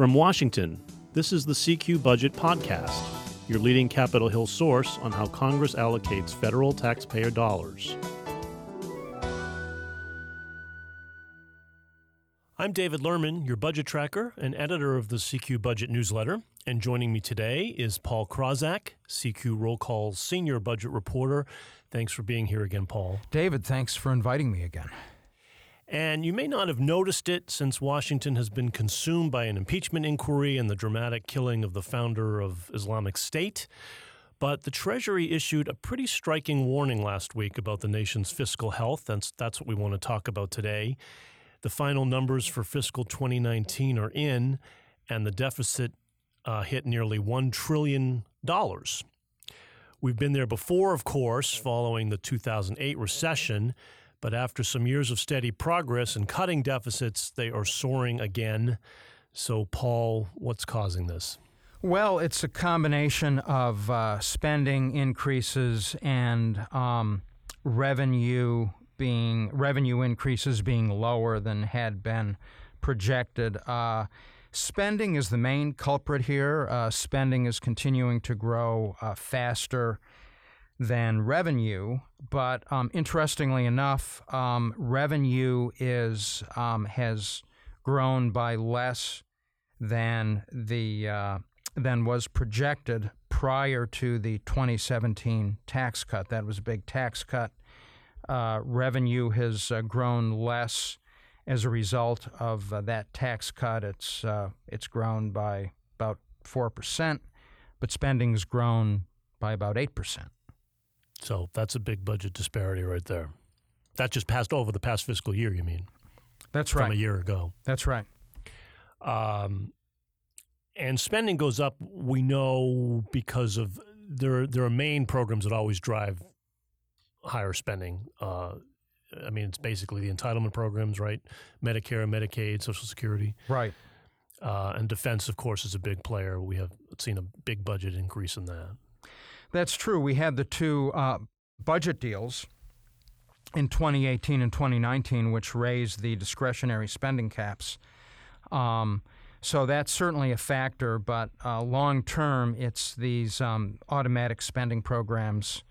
From Washington, this is the CQ Budget Podcast, your leading Capitol Hill source on how Congress allocates federal taxpayer dollars. I'm David Lerman, your budget tracker and editor of the CQ Budget newsletter. And joining me today is Paul Krawzak, CQ Roll Call's senior budget reporter. Thanks for being here again, Paul. David, thanks for inviting me again. And you may not have noticed it since Washington has been consumed by an impeachment inquiry and the dramatic killing of the founder of Islamic State. But the Treasury issued a pretty striking warning last week about the nation's fiscal health. That's, that's what we want to talk about today. The final numbers for fiscal 2019 are in, and the deficit uh, hit nearly $1 trillion. We've been there before, of course, following the 2008 recession. But after some years of steady progress and cutting deficits, they are soaring again. So, Paul, what's causing this? Well, it's a combination of uh, spending increases and um, revenue being revenue increases being lower than had been projected. Uh, spending is the main culprit here. Uh, spending is continuing to grow uh, faster than revenue. But um, interestingly enough, um, revenue is um, has grown by less than the uh, than was projected prior to the 2017 tax cut. That was a big tax cut. Uh, revenue has uh, grown less as a result of uh, that tax cut. It's uh, it's grown by about four percent, but spending's grown by about eight percent. So that's a big budget disparity right there. That just passed over the past fiscal year, you mean? That's right. From a year ago. That's right. Um, and spending goes up, we know, because of there, there are main programs that always drive higher spending. Uh, I mean, it's basically the entitlement programs, right? Medicare, Medicaid, Social Security. Right. Uh, and defense, of course, is a big player. We have seen a big budget increase in that. That's true. We had the two uh, budget deals in 2018 and 2019, which raised the discretionary spending caps. Um, so that's certainly a factor, but uh, long term, it's these um, automatic spending programs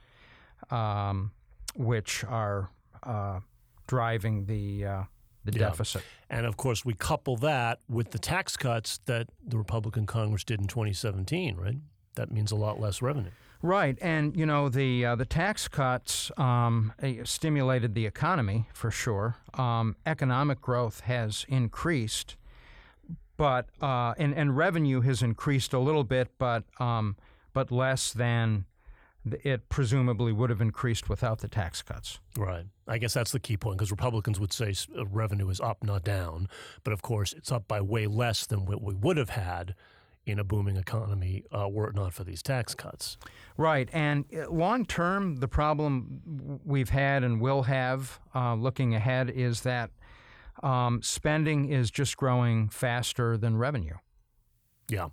um, which are uh, driving the uh, the Yeah. deficit. And of course, we couple that with the tax cuts that the Republican Congress did in 2017, right? That means a lot less revenue. Right, and you know the uh, the tax cuts um, eh, stimulated the economy for sure. Um, economic growth has increased, but uh, and and revenue has increased a little bit, but um, but less than it presumably would have increased without the tax cuts. Right. I guess that's the key point because Republicans would say uh, revenue is up, not down. But of course, it's up by way less than what we would have had in a booming economy uh, were it not for these tax cuts. Right, and uh, long term, the problem we've had and will have uh, looking ahead is that um, spending is just growing faster than revenue. Yeah.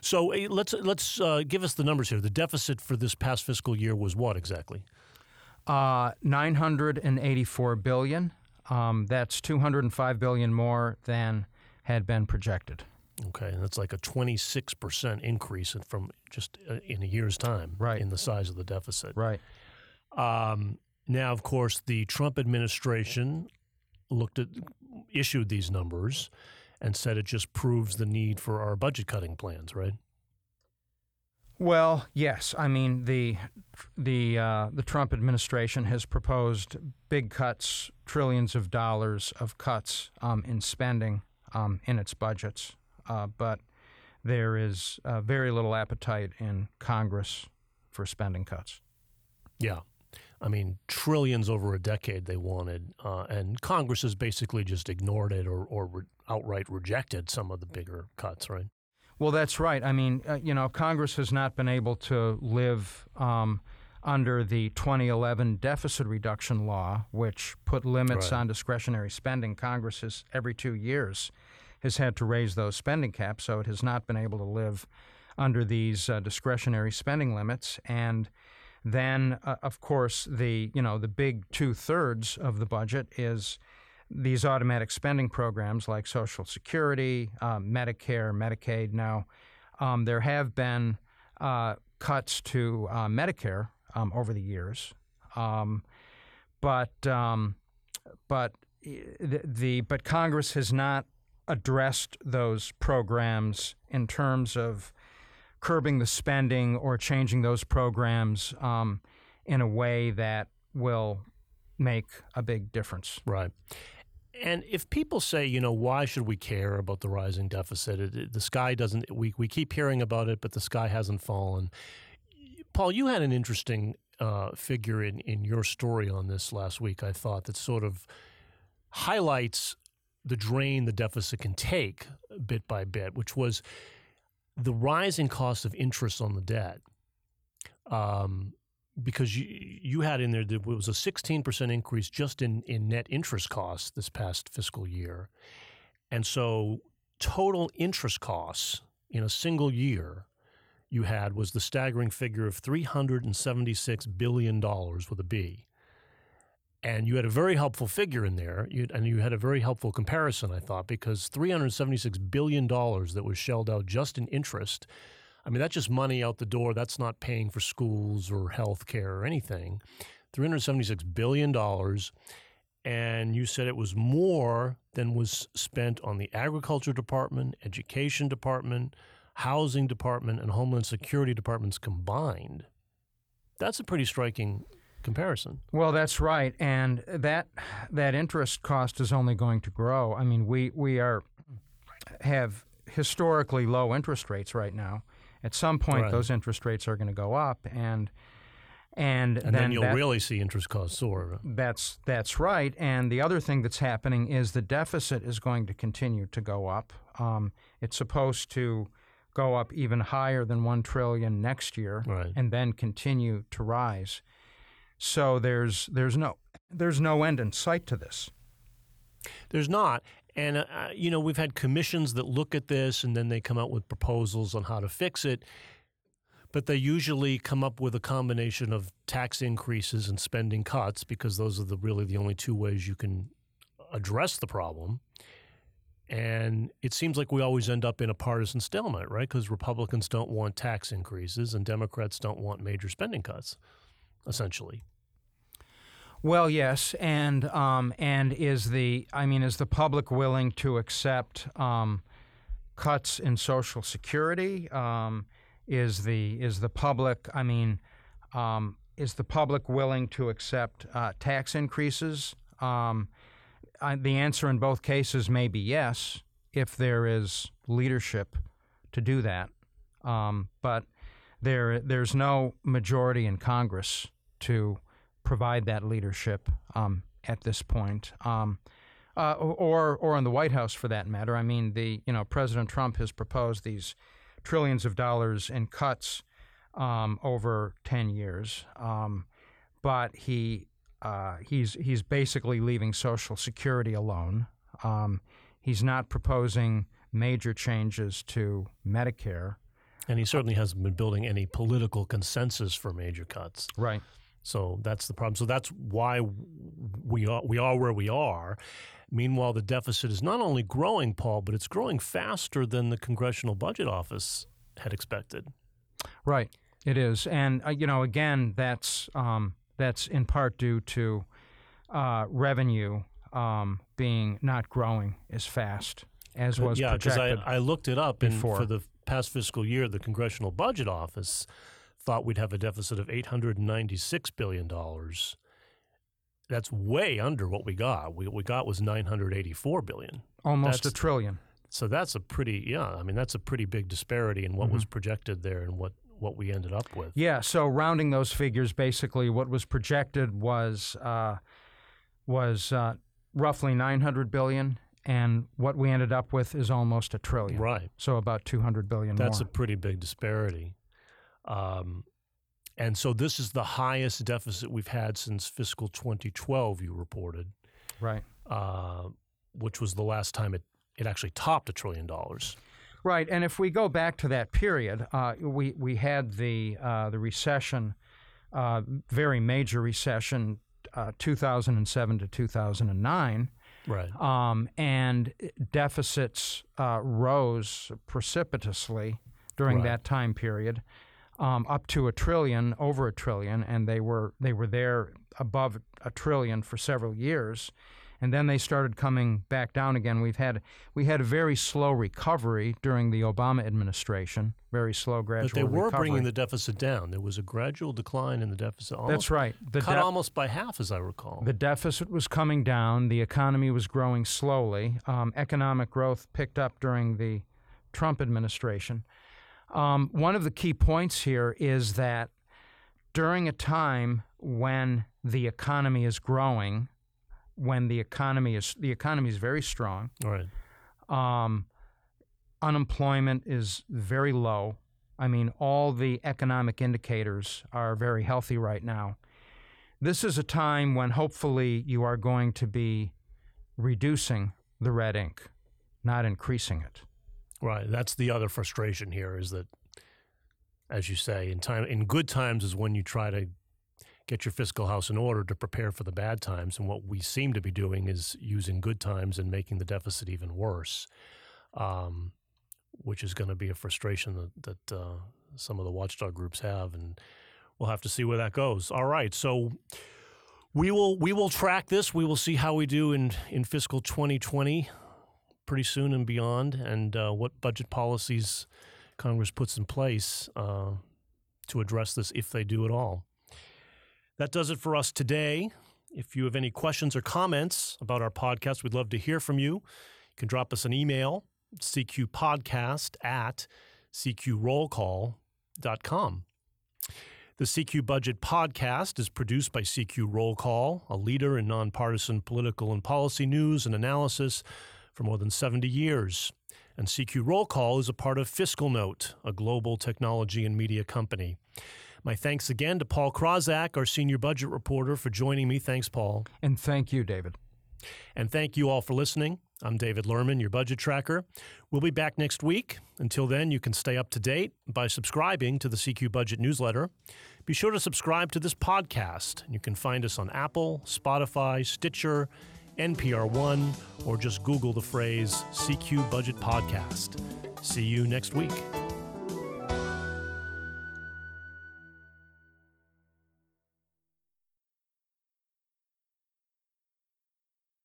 So let's let's uh, give us the numbers here. The deficit for this past fiscal year was what exactly? Uh, 984 billion. Um, that's 205 billion more than had been projected. Okay, and that's like a 26% increase in- from just uh, in a year's time Right. in the size of the deficit. Right. Um, now, of course, the Trump administration looked at issued these numbers and said it just proves the need for our budget cutting plans, right? Well, yes. I mean the the uh, the Trump administration has proposed big cuts, trillions of dollars of cuts um, in spending um, in its budgets, uh, but there is uh, very little appetite in Congress for spending cuts. Yeah. I mean, trillions over a decade they wanted, uh, and Congress has basically just ignored it or, or re- outright rejected some of the bigger cuts, right? Well, that's right. I mean, uh, you know, Congress has not been able to live um, under the 2011 deficit reduction law, which put limits Right. on discretionary spending. Congress has every two years has had to raise those spending caps, so it has not been able to live under these uh, discretionary spending limits. And then, uh, of course, the you know the big two thirds of the budget is these automatic spending programs like Social Security, uh, Medicare, Medicaid. Now, um, there have been uh, cuts to uh, Medicare um, over the years, um, but um, but the, the but Congress has not addressed those programs in terms of curbing the spending or changing those programs um, in a way that will make a big difference. Right. And if people say, you know, why should we care about the rising deficit? It, the sky doesn't, we, we keep hearing about it, but the sky hasn't fallen. Paul, you had an interesting uh, figure in, in your story on this last week, I thought, that sort of highlights the drain the deficit can take bit by bit, which was the rising cost of interest on the debt. Um, because you you had in there there was a 16% increase just in, in net interest costs this past fiscal year. And so total interest costs in a single year you had was the staggering figure of $376 billion with a B. And you had a very helpful figure in there, you, and you had a very helpful comparison, I thought, because $376 billion that was shelled out just in interest – I mean, that's just money out the door. That's not paying for schools or health care or anything. $376 billion. And you said it was more than was spent on the agriculture department, education department, housing department, and homeland security departments combined. That's a pretty striking comparison. Well, that's right, and that that interest cost is only going to grow. I mean, we we are have historically low interest rates right now, at some point, right. those interest rates are going to go up, and and, and then, then, you'll that, really see interest costs soar. That's that's right. And the other thing that's happening is the deficit is going to continue to go up. Um, it's supposed to go up even higher than one trillion next year, right. and then continue to rise. So there's there's no there's no end in sight to this. There's not, and, uh, uh, you know, we've had commissions that look at this and then they come out with proposals on how to fix it. But they usually come up with a combination of tax increases and spending cuts because those are the, really the only two ways you can address the problem. And it seems like we always end up in a partisan stalemate, right? Because Republicans don't want tax increases and Democrats don't want major spending cuts, essentially. Well, yes, and um, and is the I mean, is the public willing to accept um, cuts in Social Security? Um, is the is the public? I mean, um, is the public willing to accept uh, tax increases? Um, I, the answer in both cases may be yes, if there is leadership to do that. Um, but there there's no majority in Congress to provide that leadership um, at this point. Um, uh, or, or in the White House, for that matter. I mean, the you know President Trump has proposed these trillions of dollars in cuts um, over ten years, um, but he uh, he's he's basically leaving Social Security alone. Um, he's not proposing major changes to Medicare, and he certainly hasn't been building any political consensus for major cuts. Right. So that's the problem. So that's why we are we are where we are. Meanwhile, the deficit is not only growing, Paul, but it's growing faster than the Congressional Budget Office had expected. Right, it is, and uh, you know, again, that's um, that's in part due to uh, revenue um, being not growing as fast as was yeah, projected. Yeah, because I, I looked it up, and for the past fiscal year, the Congressional Budget Office thought we'd have a deficit of $896 billion. That's way under what we got. What we got was 984 billion. Almost that's, a trillion. So that's a pretty yeah, I mean that's a pretty big disparity in what mm-hmm. was projected there and what what we ended up with. Yeah, so rounding those figures basically what was projected was uh, was uh, roughly 900 billion and what we ended up with is almost a trillion. Right. So about 200 billion That's more. a pretty big disparity. Um, and so this is the highest deficit we've had since fiscal 2012, you reported. Right. Uh, which was the last time it, it actually topped a trillion dollars. Right. And if we go back to that period, uh, we, we had the, uh, the recession, uh, very major recession, uh, 2007 to 2009. Right. um, and deficits uh, rose precipitously during Right. that time period, um, up to a trillion, over a trillion, and they were they were there above a trillion for several years, and then they started coming back down again. We've had we had a very slow recovery during the Obama administration, very slow gradual. But they were recovery. bringing the deficit down. There was a gradual decline in the deficit. Almost, That's right. The cut de- almost by half, as I recall. The deficit was coming down. The economy was growing slowly. Um, economic growth picked up during the Trump administration. Um, one of the key points here is that during a time when the economy is growing, when the economy is the economy is very strong, right. um, unemployment is very low. I mean, all the economic indicators are very healthy right now. This is a time when hopefully you are going to be reducing the red ink, not increasing it. Right. That's the other frustration here is that, as you say, in time in good times is when you try to get your fiscal house in order to prepare for the bad times. And what we seem to be doing is using good times and making the deficit even worse, um, which is going to be a frustration that, that uh, some of the watchdog groups have, and we'll have to see where that goes. All right, so. We will we will track this. We will see how we do in, in fiscal 2020 pretty soon and beyond, and uh, what budget policies Congress puts in place uh, to address this if they do at all. That does it for us today. If you have any questions or comments about our podcast, we'd love to hear from you. You can drop us an email, cqpodcast at cqrollcall.com. The CQ Budget Podcast is produced by CQ Roll Call, a leader in nonpartisan political and policy news and analysis for more than 70 years. And CQ Roll Call is a part of FiscalNote, a global technology and media company. My thanks again to Paul Krawzak, our senior budget reporter, for joining me. Thanks, Paul. And thank you, David. And thank you all for listening. I'm David Lerman, your budget tracker. We'll be back next week. Until then, you can stay up to date by subscribing to the CQ Budget newsletter. Be sure to subscribe to this podcast. You can find us on Apple, Spotify, Stitcher, NPR One, or just Google the phrase CQ Budget Podcast. See you next week.